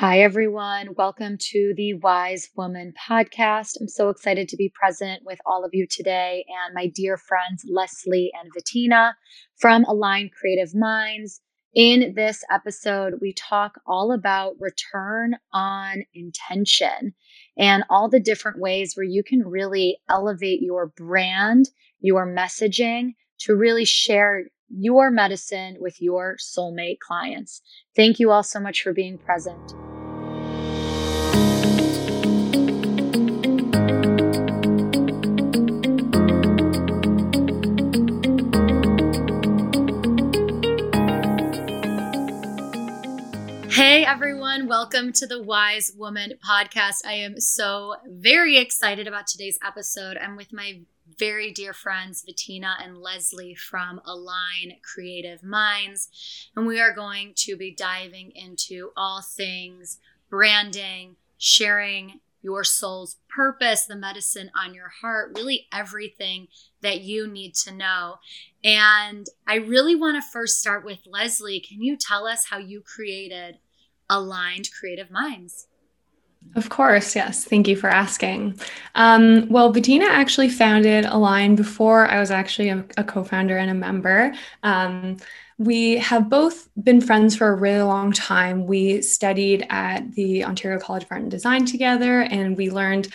Hi, everyone. Welcome to the Wise Woman podcast. I'm so excited to be present with all of you today and my dear friends, Leslie and Vitina from Aligned Creative Minds. In this episode, we talk all about return on intention and all the different ways where you can really elevate your brand, your messaging to really share your medicine with your soulmate clients. Thank you all so much for being present. Everyone, welcome to the Wise Woman podcast. I am so very excited about today's episode. I'm with my very dear friends, Vitina and Leslie from Align Creative Minds. And we are going to be diving into all things branding, sharing your soul's purpose, the medicine on your heart, really everything that you need to know. And I really want to first start with Leslie. Can you tell us how you created Aligned Creative Minds? Of course, yes. Thank you for asking. Um, well, Vitina actually founded Align before I was actually a, a co founder and a member. Um, we have both been friends for a really long time. We studied at the Ontario College of Art and Design together, and we learned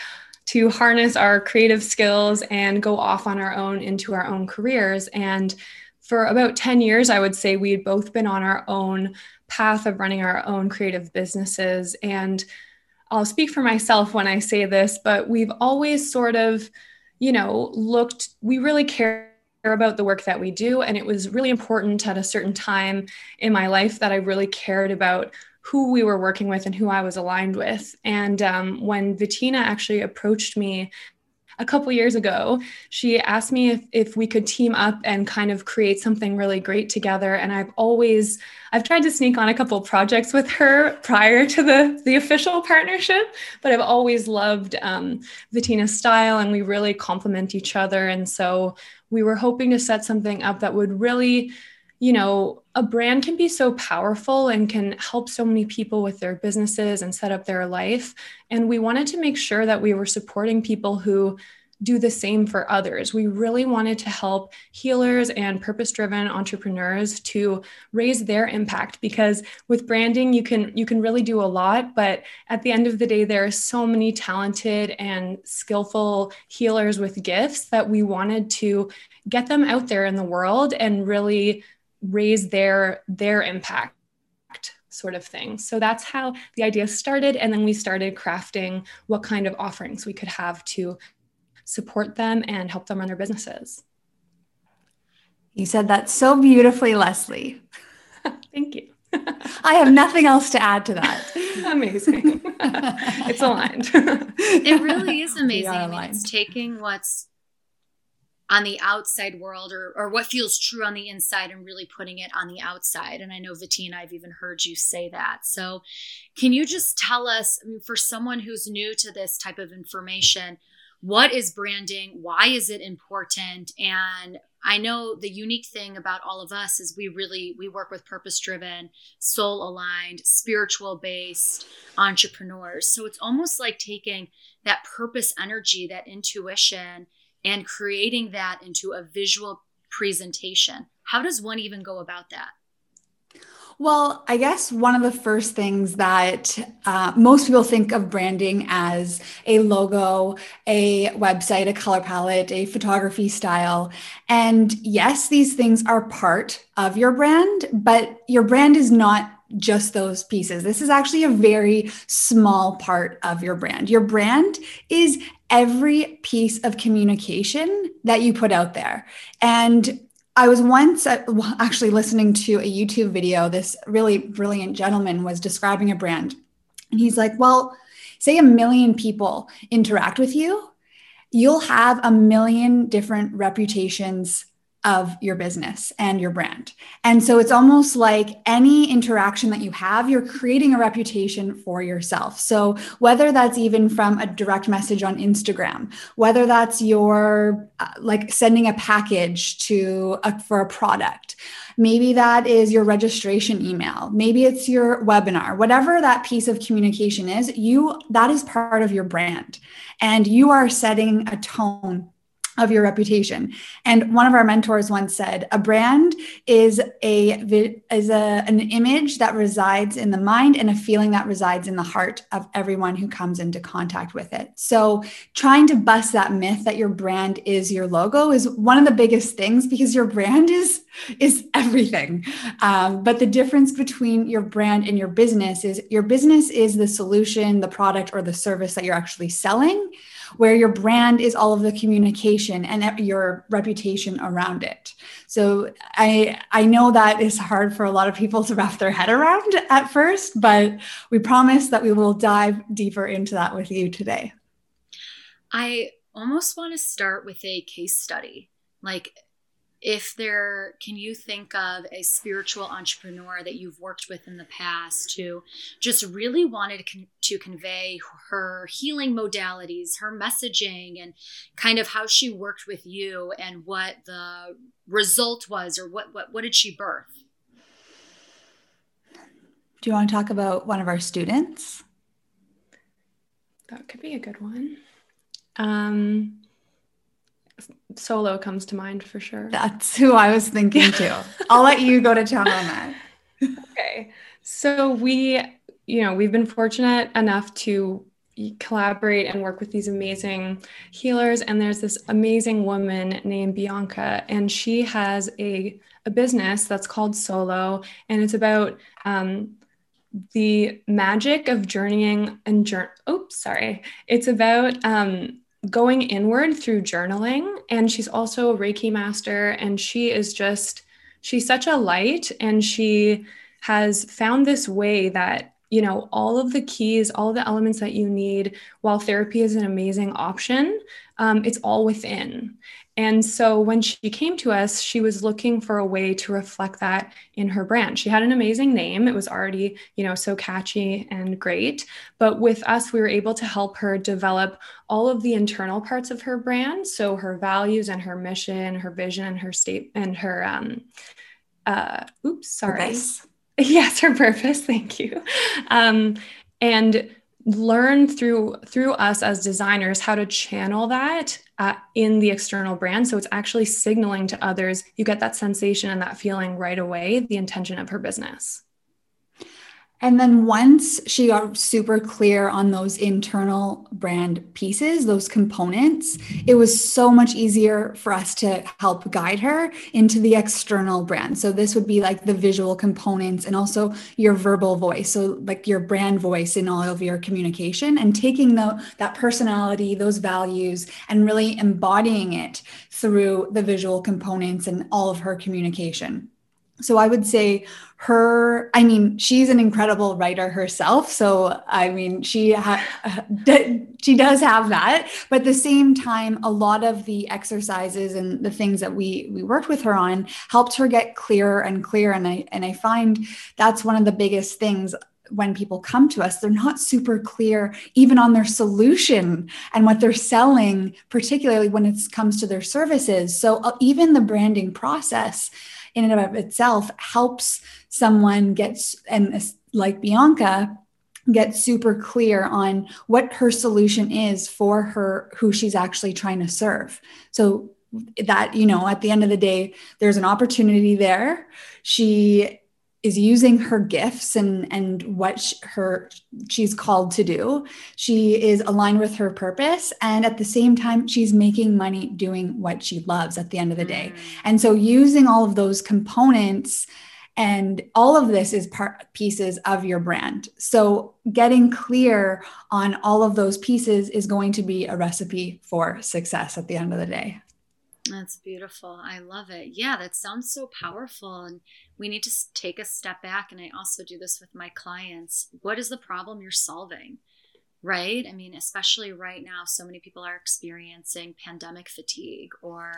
to harness our creative skills and go off on our own into our own careers. And for about 10 years, I would say we had both been on our own path of running our own creative businesses. And I'll speak for myself when I say this, but we've always sort of, you know, looked, we really care about the work that we do. And it was really important at a certain time in my life that I really cared about who we were working with and who I was aligned with. And um, when Vitina actually approached me a couple years ago, she asked me if, if we could team up and kind of create something really great together. And I've always, I've tried to sneak on a couple projects with her prior to the, the official partnership, but I've always loved um, style and we really complement each other. And so we were hoping to set something up that would really you know, a brand can be so powerful and can help so many people with their businesses and set up their life. And we wanted to make sure that we were supporting people who do the same for others. We really wanted to help healers and purpose driven entrepreneurs to raise their impact because with branding you can you can really do a lot but at the end of the day there are so many talented and skillful healers with gifts that we wanted to get them out there in the world and really raise their their impact sort of thing. So that's how the idea started and then we started crafting what kind of offerings we could have to support them and help them run their businesses. You said that so beautifully, Leslie. Thank you. I have nothing else to add to that. amazing. it's aligned. it really is amazing. I mean, it's taking what's on the outside world or, or what feels true on the inside and really putting it on the outside. And I know Vitina, I've even heard you say that. So can you just tell us, I mean, for someone who's new to this type of information, what is branding? Why is it important? And I know the unique thing about all of us is we really we work with purpose driven, soul aligned, spiritual based entrepreneurs. So it's almost like taking that purpose energy, that intuition and creating that into a visual presentation. How does one even go about that? Well, I guess one of the first things that uh, most people think of branding as a logo, a website, a color palette, a photography style. And yes, these things are part of your brand, but your brand is not just those pieces. This is actually a very small part of your brand. Your brand is every piece of communication that you put out there. And I was once uh, actually listening to a YouTube video. This really brilliant gentleman was describing a brand. And he's like, Well, say a million people interact with you, you'll have a million different reputations of your business and your brand. And so it's almost like any interaction that you have, you're creating a reputation for yourself. So whether that's even from a direct message on Instagram, whether that's your uh, like sending a package to a, for a product, maybe that is your registration email, maybe it's your webinar, whatever that piece of communication is, you that is part of your brand. And you are setting a tone of your reputation. And one of our mentors once said, a brand is a is a an image that resides in the mind and a feeling that resides in the heart of everyone who comes into contact with it. So trying to bust that myth that your brand is your logo is one of the biggest things because your brand is is everything. Um, but the difference between your brand and your business is your business is the solution, the product, or the service that you're actually selling where your brand is all of the communication and your reputation around it. So I I know that is hard for a lot of people to wrap their head around at first, but we promise that we will dive deeper into that with you today. I almost want to start with a case study. Like if there can you think of a spiritual entrepreneur that you've worked with in the past who just really wanted to, con- to convey her healing modalities her messaging and kind of how she worked with you and what the result was or what what, what did she birth? Do you want to talk about one of our students? That could be a good one. Um Solo comes to mind for sure. That's who I was thinking too. I'll let you go to town on that. okay. So we, you know, we've been fortunate enough to collaborate and work with these amazing healers and there's this amazing woman named Bianca and she has a a business that's called Solo and it's about um, the magic of journeying and journey. oops sorry it's about um, going inward through journaling. And she's also a Reiki master. And she is just, she's such a light. And she has found this way that, you know, all of the keys, all of the elements that you need, while therapy is an amazing option, um, it's all within. And so when she came to us, she was looking for a way to reflect that in her brand. She had an amazing name. It was already, you know, so catchy and great. But with us, we were able to help her develop all of the internal parts of her brand. So her values and her mission, her vision, and her state and her um uh oops, sorry. Purpose. Yes, her purpose. Thank you. Um, and learn through through us as designers how to channel that uh, in the external brand. So it's actually signaling to others. You get that sensation and that feeling right away the intention of her business and then once she got super clear on those internal brand pieces, those components, it was so much easier for us to help guide her into the external brand. So this would be like the visual components and also your verbal voice. So like your brand voice in all of your communication and taking the, that personality, those values, and really embodying it through the visual components and all of her communication. So I would say her, I mean, she's an incredible writer herself. So I mean, she ha- she does have that, but at the same time, a lot of the exercises and the things that we we worked with her on helped her get clearer and clearer. And I and I find that's one of the biggest things when people come to us, they're not super clear even on their solution and what they're selling, particularly when it comes to their services. So, uh, even the branding process in and of itself helps someone get and uh, like Bianca get super clear on what her solution is for her who she's actually trying to serve. So that you know at the end of the day there's an opportunity there she is using her gifts and and what she, her she's called to do she is aligned with her purpose and at the same time she's making money doing what she loves at the end of the day mm. and so using all of those components and all of this is part pieces of your brand so getting clear on all of those pieces is going to be a recipe for success at the end of the day that's beautiful. I love it. Yeah, that sounds so powerful. And we need to take a step back. And I also do this with my clients. What is the problem you're solving? Right? I mean, especially right now, so many people are experiencing pandemic fatigue or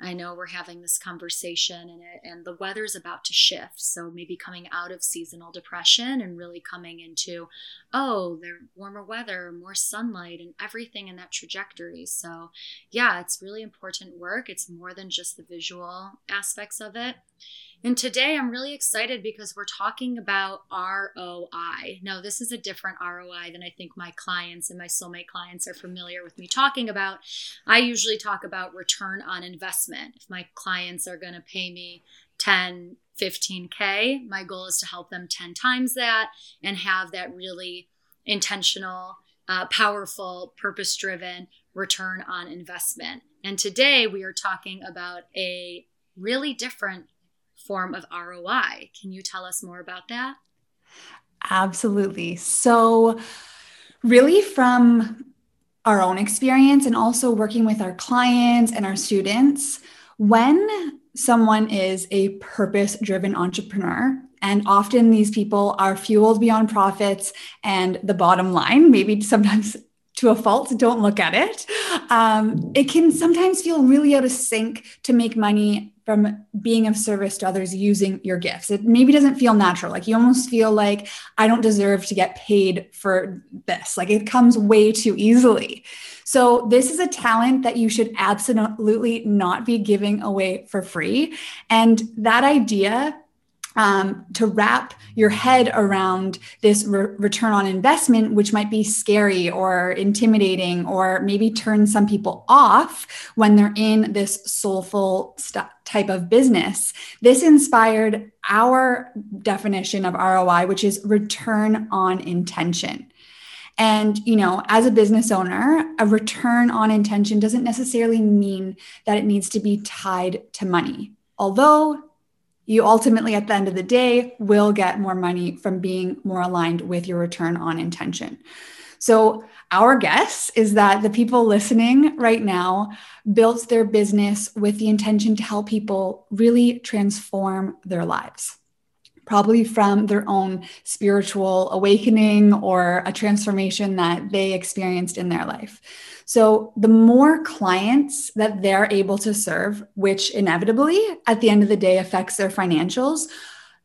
I know we're having this conversation and it, and the weather's about to shift. So maybe coming out of seasonal depression and really coming into, oh, there warmer weather, more sunlight, and everything in that trajectory. So yeah, it's really important work. It's more than just the visual aspects of it. And today I'm really excited because we're talking about ROI. Now, this is a different ROI than I think my clients and my soulmate clients are familiar with me talking about. I usually talk about return on investment. If my clients are going to pay me 10, 15K, my goal is to help them 10 times that and have that really intentional, uh, powerful, purpose driven return on investment. And today we are talking about a really different form of ROI. Can you tell us more about that? Absolutely. So, really, from our own experience and also working with our clients and our students, when someone is a purpose driven entrepreneur, and often these people are fueled beyond profits and the bottom line, maybe sometimes to a fault, don't look at it. Um, it can sometimes feel really out of sync to make money from being of service to others using your gifts. It maybe doesn't feel natural. Like you almost feel like I don't deserve to get paid for this. Like it comes way too easily. So, this is a talent that you should absolutely not be giving away for free. And that idea um, to wrap your head around this re- return on investment, which might be scary or intimidating, or maybe turn some people off when they're in this soulful st- type of business. This inspired our definition of ROI, which is return on intention. And, you know, as a business owner, a return on intention doesn't necessarily mean that it needs to be tied to money. Although you ultimately, at the end of the day, will get more money from being more aligned with your return on intention. So, our guess is that the people listening right now built their business with the intention to help people really transform their lives, probably from their own spiritual awakening or a transformation that they experienced in their life. So the more clients that they're able to serve, which inevitably at the end of the day affects their financials,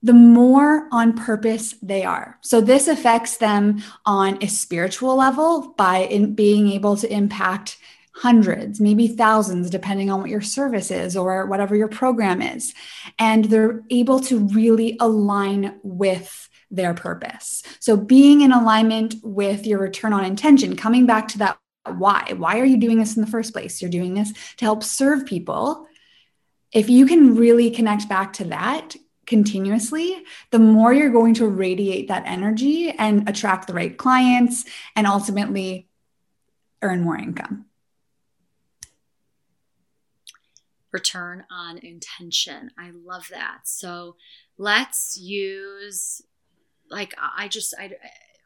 the more on purpose they are. So this affects them on a spiritual level by being able to impact hundreds, maybe thousands, depending on what your service is or whatever your program is. And they're able to really align with their purpose. So being in alignment with your return on intention, coming back to that why. Why are you doing this in the first place? You're doing this to help serve people. If you can really connect back to that continuously, the more you're going to radiate that energy and attract the right clients and ultimately earn more income. Return on intention. I love that. So let's use, like, I just, I,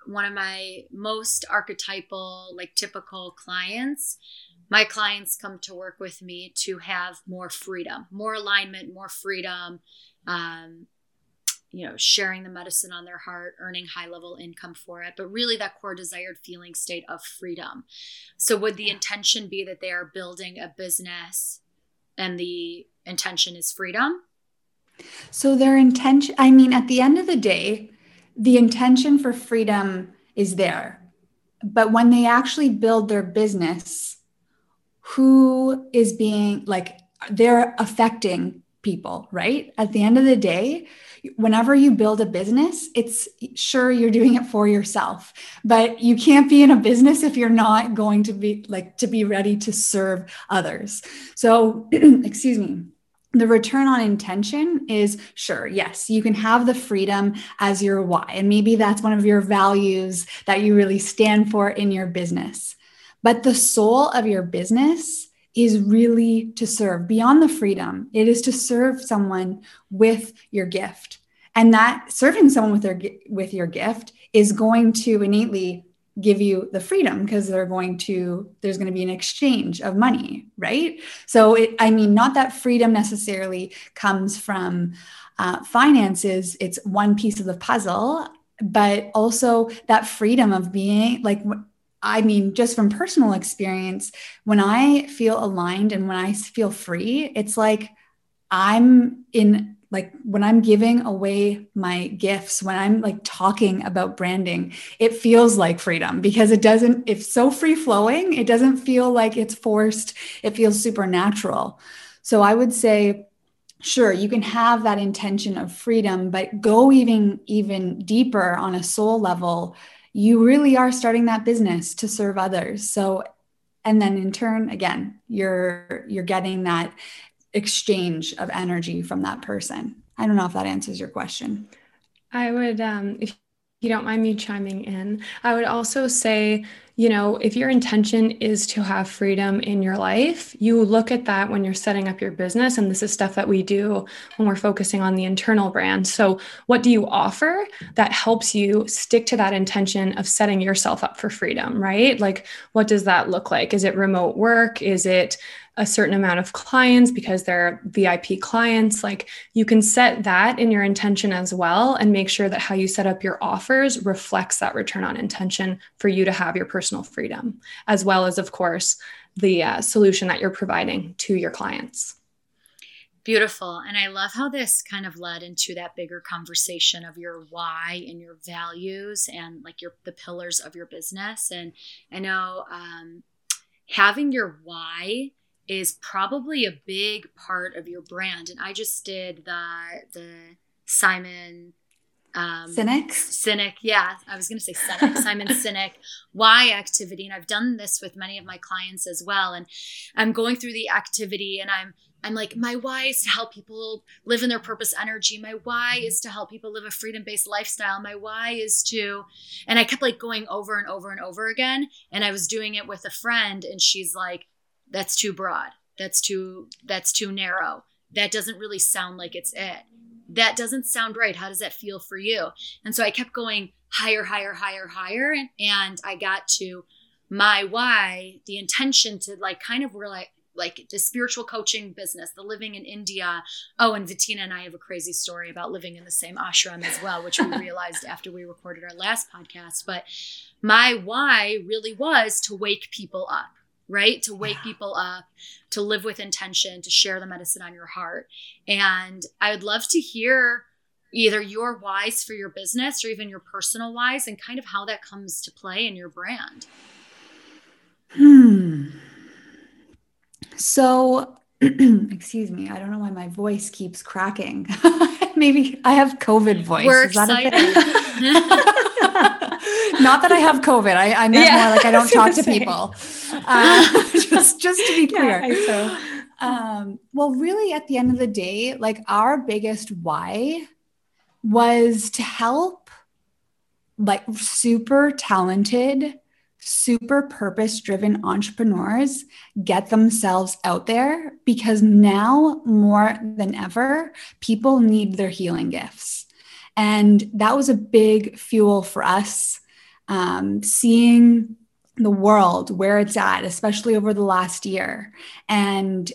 one of my most archetypal, like typical clients. My clients come to work with me to have more freedom, more alignment, more freedom, um, you know, sharing the medicine on their heart, earning high level income for it, but really that core desired feeling state of freedom. So, would the intention be that they are building a business and the intention is freedom? So, their intention, I mean, at the end of the day, the intention for freedom is there. But when they actually build their business, who is being like, they're affecting people, right? At the end of the day, whenever you build a business, it's sure you're doing it for yourself, but you can't be in a business if you're not going to be like to be ready to serve others. So, excuse me the return on intention is sure, yes, you can have the freedom as your why. And maybe that's one of your values that you really stand for in your business. But the soul of your business is really to serve beyond the freedom, it is to serve someone with your gift. And that serving someone with their with your gift is going to innately give you the freedom because they're going to there's going to be an exchange of money right so it, i mean not that freedom necessarily comes from uh, finances it's one piece of the puzzle but also that freedom of being like I mean, just from personal experience, when I feel aligned and when I feel free, it's like I'm in like when I'm giving away my gifts, when I'm like talking about branding, it feels like freedom because it doesn't, it's so free flowing. It doesn't feel like it's forced. It feels supernatural. So I would say, sure, you can have that intention of freedom, but go even, even deeper on a soul level you really are starting that business to serve others. So and then in turn again, you're you're getting that exchange of energy from that person. I don't know if that answers your question. I would um if you don't mind me chiming in, I would also say you know, if your intention is to have freedom in your life, you look at that when you're setting up your business. And this is stuff that we do when we're focusing on the internal brand. So, what do you offer that helps you stick to that intention of setting yourself up for freedom, right? Like, what does that look like? Is it remote work? Is it a certain amount of clients because they're VIP clients. Like you can set that in your intention as well and make sure that how you set up your offers reflects that return on intention for you to have your personal freedom, as well as, of course, the uh, solution that you're providing to your clients. Beautiful. And I love how this kind of led into that bigger conversation of your why and your values and like your the pillars of your business. And I know um, having your why is probably a big part of your brand. And I just did the the Simon um, Sinek. Sinek, yeah, I was going to say Sinek, Simon Sinek why activity, and I've done this with many of my clients as well. And I'm going through the activity, and I'm I'm like, my why is to help people live in their purpose energy. My why is to help people live a freedom based lifestyle. My why is to, and I kept like going over and over and over again. And I was doing it with a friend, and she's like, that's too broad that's too that's too narrow that doesn't really sound like it's it that doesn't sound right how does that feel for you and so i kept going higher higher higher higher and, and i got to my why the intention to like kind of where like like the spiritual coaching business, the living in India. Oh, and Vitina and I have a crazy story about living in the same ashram as well, which we realized after we recorded our last podcast. But my why really was to wake people up right? To wake people up, to live with intention, to share the medicine on your heart. And I would love to hear either your whys for your business or even your personal whys and kind of how that comes to play in your brand. Hmm. So, excuse me, I don't know why my voice keeps cracking. Maybe I have COVID voice. We're excited. Not that I have COVID. I, I meant yeah, more like I don't talk to say. people. Uh, just, just to be clear. Yeah, so. Um, well, really, at the end of the day, like our biggest why was to help like super talented, super purpose driven entrepreneurs get themselves out there because now more than ever, people need their healing gifts. And that was a big fuel for us um, seeing the world where it's at, especially over the last year. And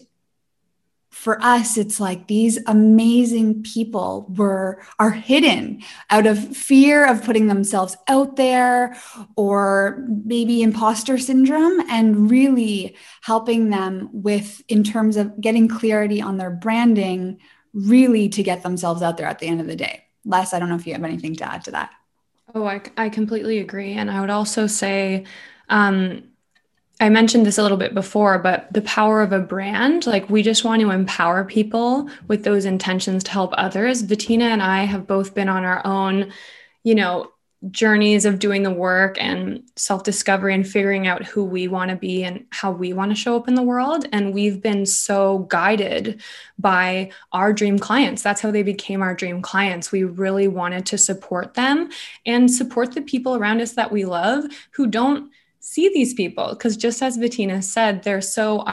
for us it's like these amazing people were are hidden out of fear of putting themselves out there or maybe imposter syndrome and really helping them with in terms of getting clarity on their branding really to get themselves out there at the end of the day les i don't know if you have anything to add to that Oh, I, I completely agree. And I would also say, um, I mentioned this a little bit before, but the power of a brand, like we just want to empower people with those intentions to help others. Vitina and I have both been on our own, you know, journeys of doing the work and self discovery and figuring out who we want to be and how we want to show up in the world. And we've been so guided by our dream clients. That's how they became our dream clients. We really wanted to support them and support the people around us that we love who don't see these people. Because just as Vitina said, they're so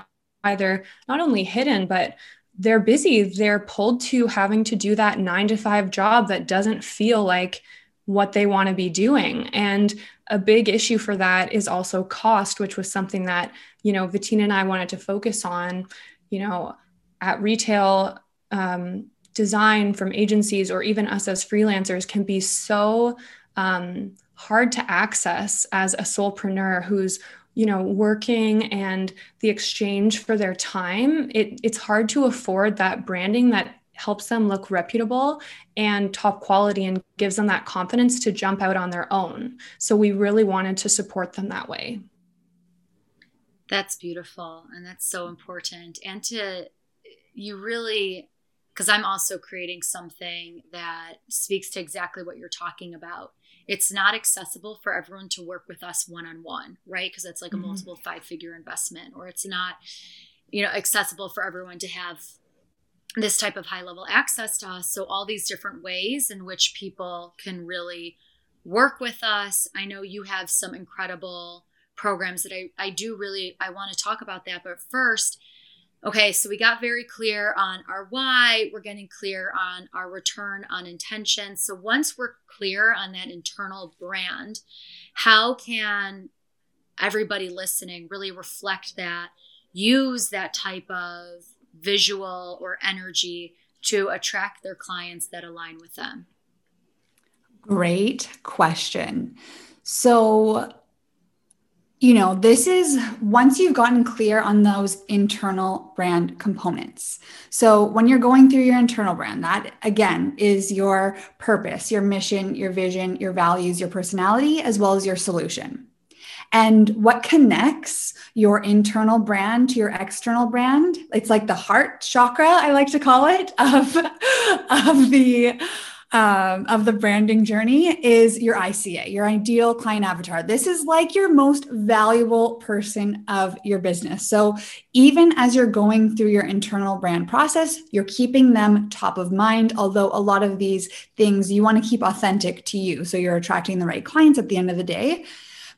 either not only hidden, but they're busy. They're pulled to having to do that nine to five job that doesn't feel like what they want to be doing. And a big issue for that is also cost, which was something that, you know, Vitina and I wanted to focus on, you know, at retail. Um, design from agencies or even us as freelancers can be so um, hard to access as a solopreneur who's you know working and the exchange for their time it, it's hard to afford that branding that helps them look reputable and top quality and gives them that confidence to jump out on their own so we really wanted to support them that way that's beautiful and that's so important and to you really because i'm also creating something that speaks to exactly what you're talking about it's not accessible for everyone to work with us one on one, right? Because it's like a mm-hmm. multiple five figure investment, or it's not, you know, accessible for everyone to have this type of high level access to us. So, all these different ways in which people can really work with us. I know you have some incredible programs that I, I do really I want to talk about that. But first, Okay, so we got very clear on our why. We're getting clear on our return on intention. So once we're clear on that internal brand, how can everybody listening really reflect that, use that type of visual or energy to attract their clients that align with them? Great question. So, you know, this is once you've gotten clear on those internal brand components. So, when you're going through your internal brand, that again is your purpose, your mission, your vision, your values, your personality, as well as your solution. And what connects your internal brand to your external brand? It's like the heart chakra, I like to call it, of, of the um, of the branding journey is your ICA, your ideal client avatar. This is like your most valuable person of your business. So, even as you're going through your internal brand process, you're keeping them top of mind. Although, a lot of these things you want to keep authentic to you. So, you're attracting the right clients at the end of the day.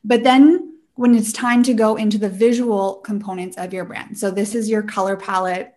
But then, when it's time to go into the visual components of your brand, so this is your color palette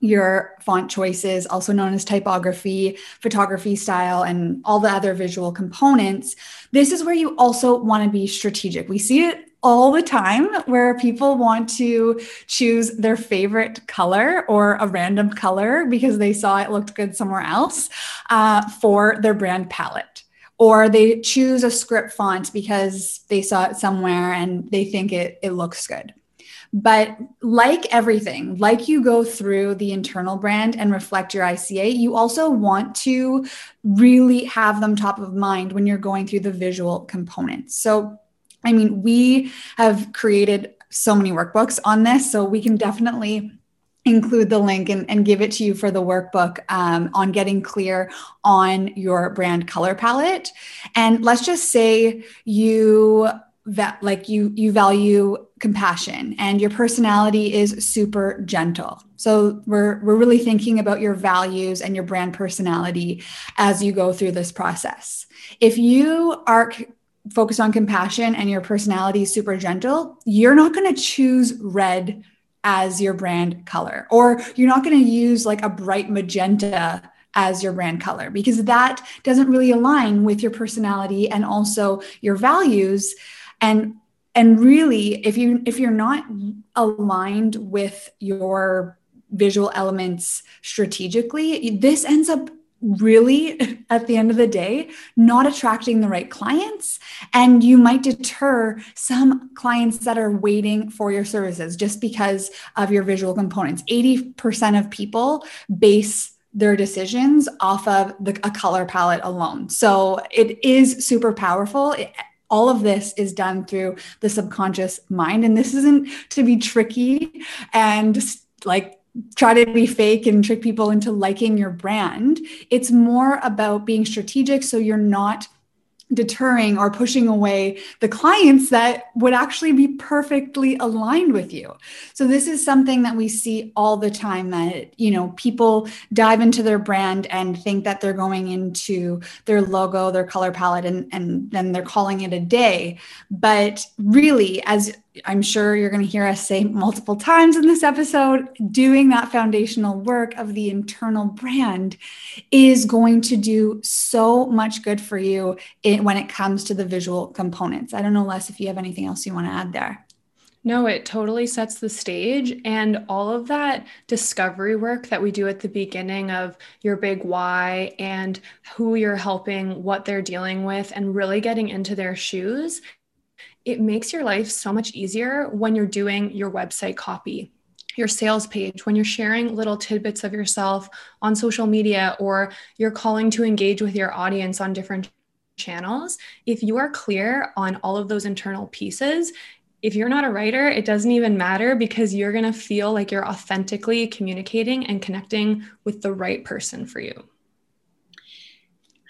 your font choices, also known as typography, photography style, and all the other visual components. This is where you also want to be strategic. We see it all the time where people want to choose their favorite color or a random color because they saw it looked good somewhere else uh, for their brand palette. Or they choose a script font because they saw it somewhere and they think it, it looks good. But like everything, like you go through the internal brand and reflect your ICA, you also want to really have them top of mind when you're going through the visual components. So, I mean, we have created so many workbooks on this, so we can definitely include the link and, and give it to you for the workbook um, on getting clear on your brand color palette. And let's just say you that like you you value compassion and your personality is super gentle so we're we're really thinking about your values and your brand personality as you go through this process if you are focused on compassion and your personality is super gentle you're not going to choose red as your brand color or you're not going to use like a bright magenta as your brand color because that doesn't really align with your personality and also your values. And and really if you if you're not aligned with your visual elements strategically this ends up really at the end of the day not attracting the right clients. And you might deter some clients that are waiting for your services just because of your visual components. 80% of people base their decisions off of the, a color palette alone. So it is super powerful. It, all of this is done through the subconscious mind. And this isn't to be tricky and like try to be fake and trick people into liking your brand. It's more about being strategic so you're not deterring or pushing away the clients that would actually be perfectly aligned with you. So this is something that we see all the time that you know people dive into their brand and think that they're going into their logo, their color palette and and then they're calling it a day. But really as I'm sure you're going to hear us say multiple times in this episode, doing that foundational work of the internal brand is going to do so much good for you when it comes to the visual components. I don't know, Les, if you have anything else you want to add there. No, it totally sets the stage. And all of that discovery work that we do at the beginning of your big why and who you're helping, what they're dealing with, and really getting into their shoes, it makes your life so much easier when you're doing your website copy your sales page, when you're sharing little tidbits of yourself on social media, or you're calling to engage with your audience on different channels, if you are clear on all of those internal pieces, if you're not a writer, it doesn't even matter because you're going to feel like you're authentically communicating and connecting with the right person for you.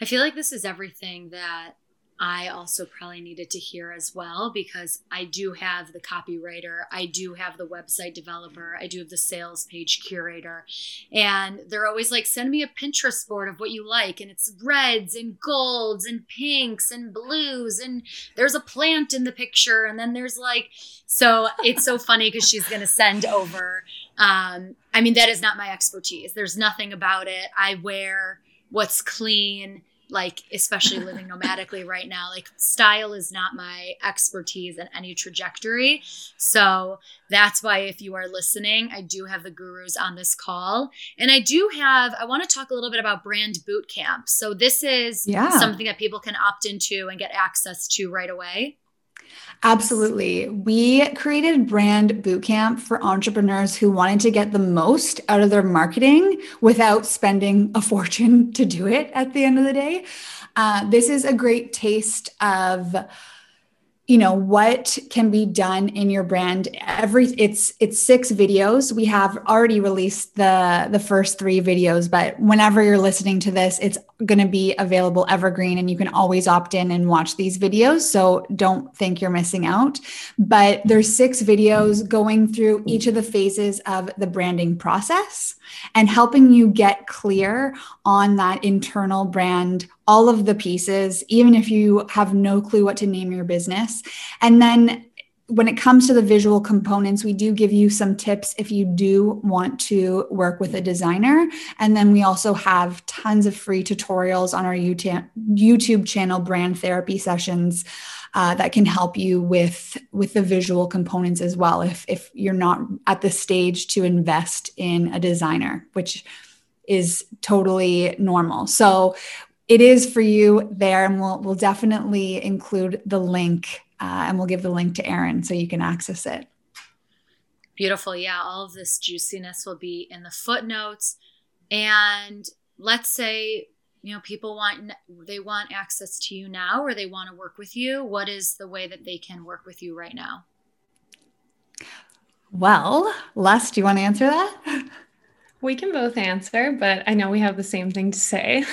I feel like this is everything that I also probably needed to hear as well because I do have the copywriter, I do have the website developer, I do have the sales page curator. And they're always like, send me a Pinterest board of what you like. And it's reds and golds and pinks and blues. And there's a plant in the picture. And then there's like, so it's so funny because she's going to send over. Um, I mean, that is not my expertise. There's nothing about it. I wear what's clean like especially living nomadically right now like style is not my expertise in any trajectory. So that's why if you are listening i do have the gurus on this call. And i do have i want to talk a little bit about brand boot camp so this is yeah. something that people can opt into and get access to right away Absolutely. We created Brand Bootcamp for entrepreneurs who wanted to get the most out of their marketing without spending a fortune to do it at the end of the day. Uh, this is a great taste of you know what can be done in your brand. Every it's it's six videos. We have already released the the first three videos but whenever you're listening to this it's going to be available evergreen and you can always opt in and watch these videos. So don't think you're missing out. But there's six videos going through each of the phases of the branding process and helping you get clear on that internal brand all of the pieces, even if you have no clue what to name your business. And then when it comes to the visual components, we do give you some tips if you do want to work with a designer. And then we also have tons of free tutorials on our YouTube channel, Brand Therapy Sessions, uh, that can help you with with the visual components as well. If if you're not at the stage to invest in a designer, which is totally normal. So it is for you there, and we'll we'll definitely include the link, uh, and we'll give the link to Erin so you can access it. Beautiful, yeah. All of this juiciness will be in the footnotes, and let's say you know people want they want access to you now, or they want to work with you. What is the way that they can work with you right now? Well, Les, do you want to answer that? We can both answer, but I know we have the same thing to say.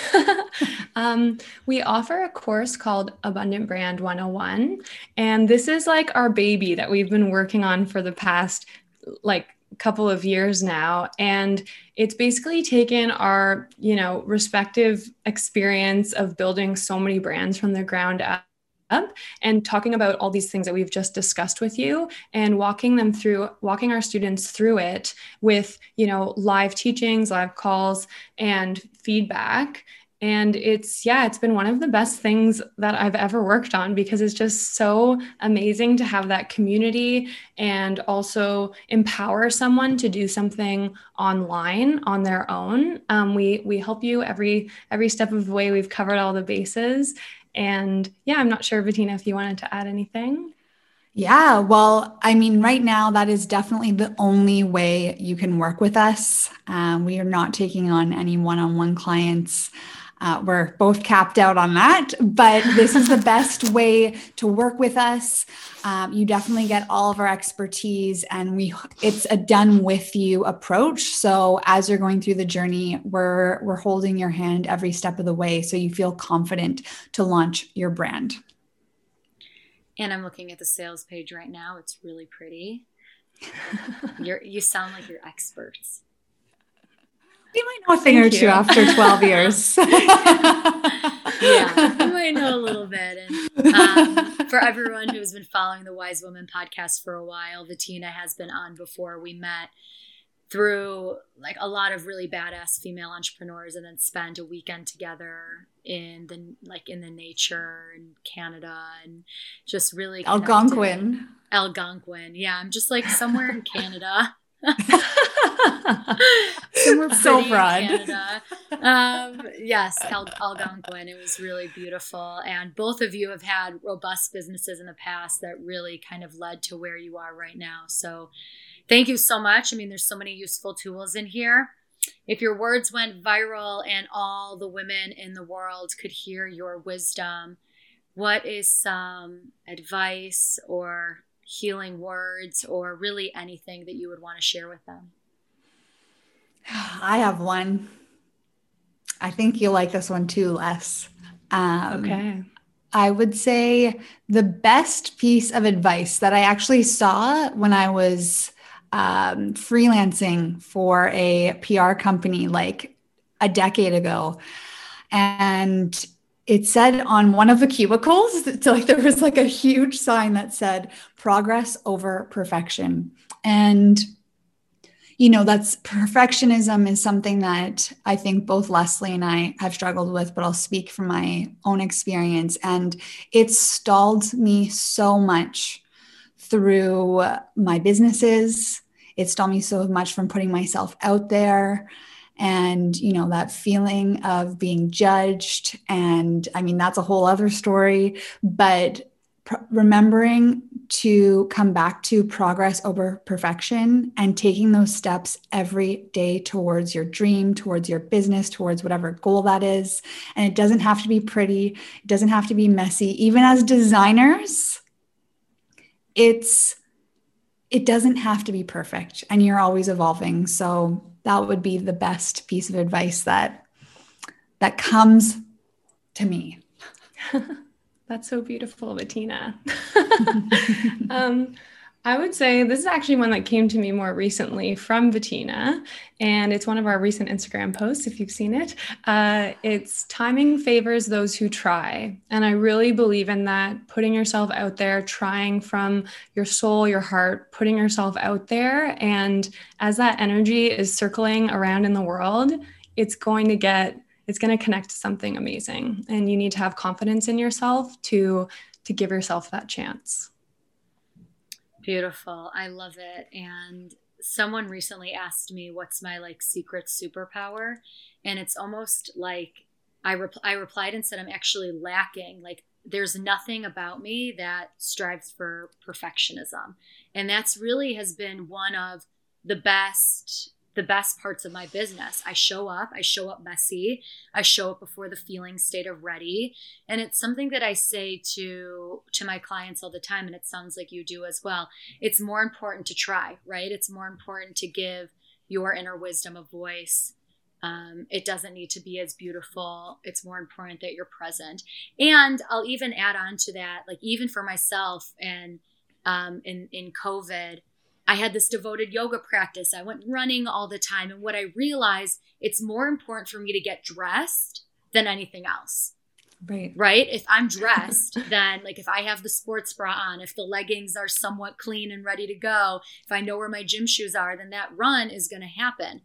um, we offer a course called Abundant Brand 101. And this is like our baby that we've been working on for the past like couple of years now and it's basically taken our you know respective experience of building so many brands from the ground up up and talking about all these things that we've just discussed with you and walking them through walking our students through it with you know live teachings live calls and feedback. And it's yeah it's been one of the best things that i've ever worked on because it's just so amazing to have that community and also empower someone to do something online on their own. Um, we we help you every every step of the way. We've covered all the bases and yeah, I'm not sure, Vitina, if you wanted to add anything. Yeah, well, I mean, right now, that is definitely the only way you can work with us. Um, we are not taking on any one on one clients. Uh, we're both capped out on that, but this is the best way to work with us. Um, you definitely get all of our expertise, and we it's a done with you approach. So as you're going through the journey, we're we're holding your hand every step of the way, so you feel confident to launch your brand. And I'm looking at the sales page right now. It's really pretty. You're you sound like you're experts. You might know a thing or two after 12 years. yeah, you might know a little bit. And um, for everyone who's been following the Wise Woman podcast for a while, Vitina has been on before. We met through like a lot of really badass female entrepreneurs and then spent a weekend together in the like in the nature in Canada and just really Algonquin. Algonquin. Yeah, I'm just like somewhere in Canada. Somewhere so broad. Um, yes, Al- Algonquin. It was really beautiful. And both of you have had robust businesses in the past that really kind of led to where you are right now. So thank you so much. I mean, there's so many useful tools in here. If your words went viral and all the women in the world could hear your wisdom, what is some advice or healing words or really anything that you would want to share with them? I have one. I think you'll like this one too, Les. Um, okay. I would say the best piece of advice that I actually saw when I was um, freelancing for a PR company like a decade ago. And it said on one of the cubicles, so like there was like a huge sign that said progress over perfection. And you know, that's perfectionism is something that I think both Leslie and I have struggled with, but I'll speak from my own experience. And it stalled me so much through my businesses. It stalled me so much from putting myself out there and you know that feeling of being judged and i mean that's a whole other story but pr- remembering to come back to progress over perfection and taking those steps every day towards your dream towards your business towards whatever goal that is. And it doesn't have to be pretty. It doesn't have to be messy. Even as designers it's it doesn't have to be perfect. And you're always evolving. So that would be the best piece of advice that that comes to me. That's so beautiful Vitina. Um, I would say this is actually one that came to me more recently from Vitina, and it's one of our recent Instagram posts, if you've seen it. Uh, it's timing favors those who try. And I really believe in that, putting yourself out there, trying from your soul, your heart, putting yourself out there. And as that energy is circling around in the world, it's going to get it's going to connect to something amazing and you need to have confidence in yourself to to give yourself that chance Beautiful. I love it. And someone recently asked me what's my like secret superpower and it's almost like I rep- I replied and said I'm actually lacking like there's nothing about me that strives for perfectionism. And that's really has been one of the best the best parts of my business. I show up, I show up messy, I show up before the feeling state of ready. And it's something that I say to to my clients all the time and it sounds like you do as well. It's more important to try, right? It's more important to give your inner wisdom a voice. Um, it doesn't need to be as beautiful. It's more important that you're present. And I'll even add on to that, like even for myself and um, in in COVID, I had this devoted yoga practice. I went running all the time. And what I realized, it's more important for me to get dressed than anything else. Right. Right. If I'm dressed, then like if I have the sports bra on, if the leggings are somewhat clean and ready to go, if I know where my gym shoes are, then that run is going to happen.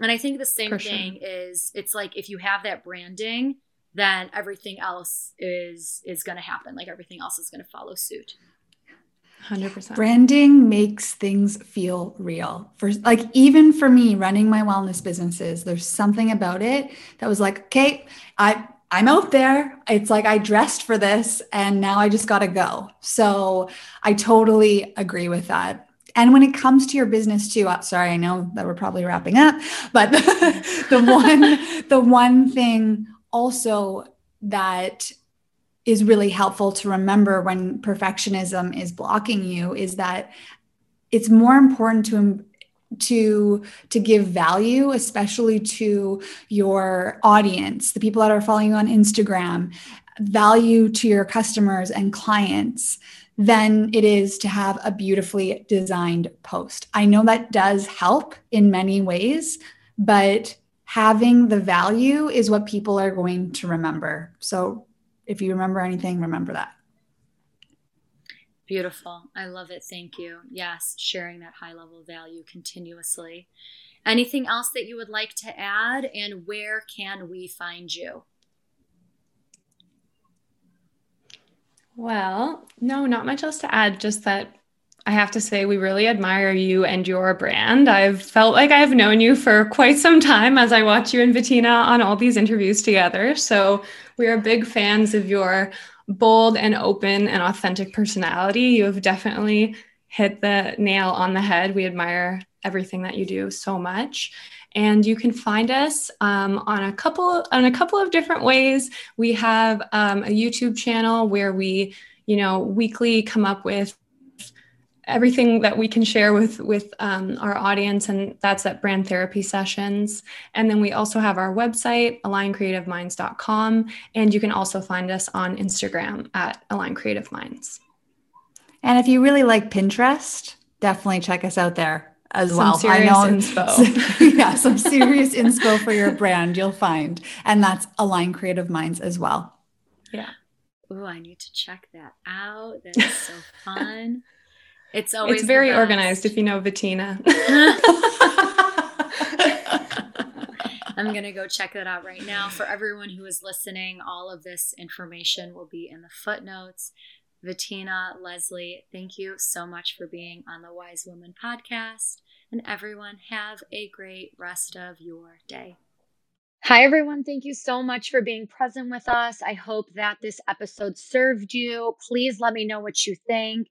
And I think the same thing is it's like if you have that branding, then everything else is is going to happen. Like everything else is going to follow suit. 100%. Branding makes things feel real. For like even for me running my wellness businesses, there's something about it that was like, okay, I I'm out there. It's like I dressed for this and now I just got to go. So I totally agree with that. And when it comes to your business too, uh, sorry, I know that we're probably wrapping up, but the one the one thing also that is really helpful to remember when perfectionism is blocking you is that it's more important to to to give value especially to your audience the people that are following you on instagram value to your customers and clients than it is to have a beautifully designed post. I know that does help in many ways but having the value is what people are going to remember. So if you remember anything, remember that. Beautiful. I love it. Thank you. Yes, sharing that high level value continuously. Anything else that you would like to add, and where can we find you? Well, no, not much else to add. Just that I have to say, we really admire you and your brand. I've felt like I've known you for quite some time as I watch you and Vitina on all these interviews together. So we are big fans of your bold and open and authentic personality. You have definitely hit the nail on the head. We admire everything that you do so much and you can find us um, on a couple on a couple of different ways we have um, a youtube channel where we you know weekly come up with everything that we can share with with um, our audience and that's at brand therapy sessions and then we also have our website aligncreativeminds.com and you can also find us on instagram at align creative minds and if you really like pinterest definitely check us out there as some well. Serious I know inspo. yeah, some serious inspo for your brand you'll find. And that's Align Creative Minds as well. Yeah. Oh, I need to check that out. That's so fun. It's always It's very organized if you know Vitina. I'm going to go check that out right now. For everyone who is listening, all of this information will be in the footnotes. Vitina, Leslie, thank you so much for being on the Wise Woman podcast. And everyone, have a great rest of your day. Hi, everyone. Thank you so much for being present with us. I hope that this episode served you. Please let me know what you think.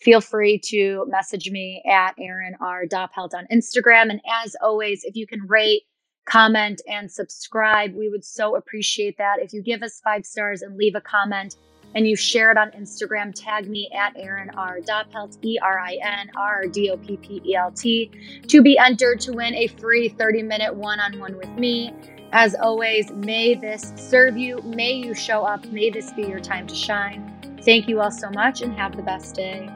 Feel free to message me at Erin R. Doppelt on Instagram. And as always, if you can rate, comment, and subscribe, we would so appreciate that. If you give us five stars and leave a comment, and you share it on Instagram, tag me at Erin R. Doppelt, E R I N R D O P P E L T, to be entered to win a free 30 minute one on one with me. As always, may this serve you. May you show up. May this be your time to shine. Thank you all so much and have the best day.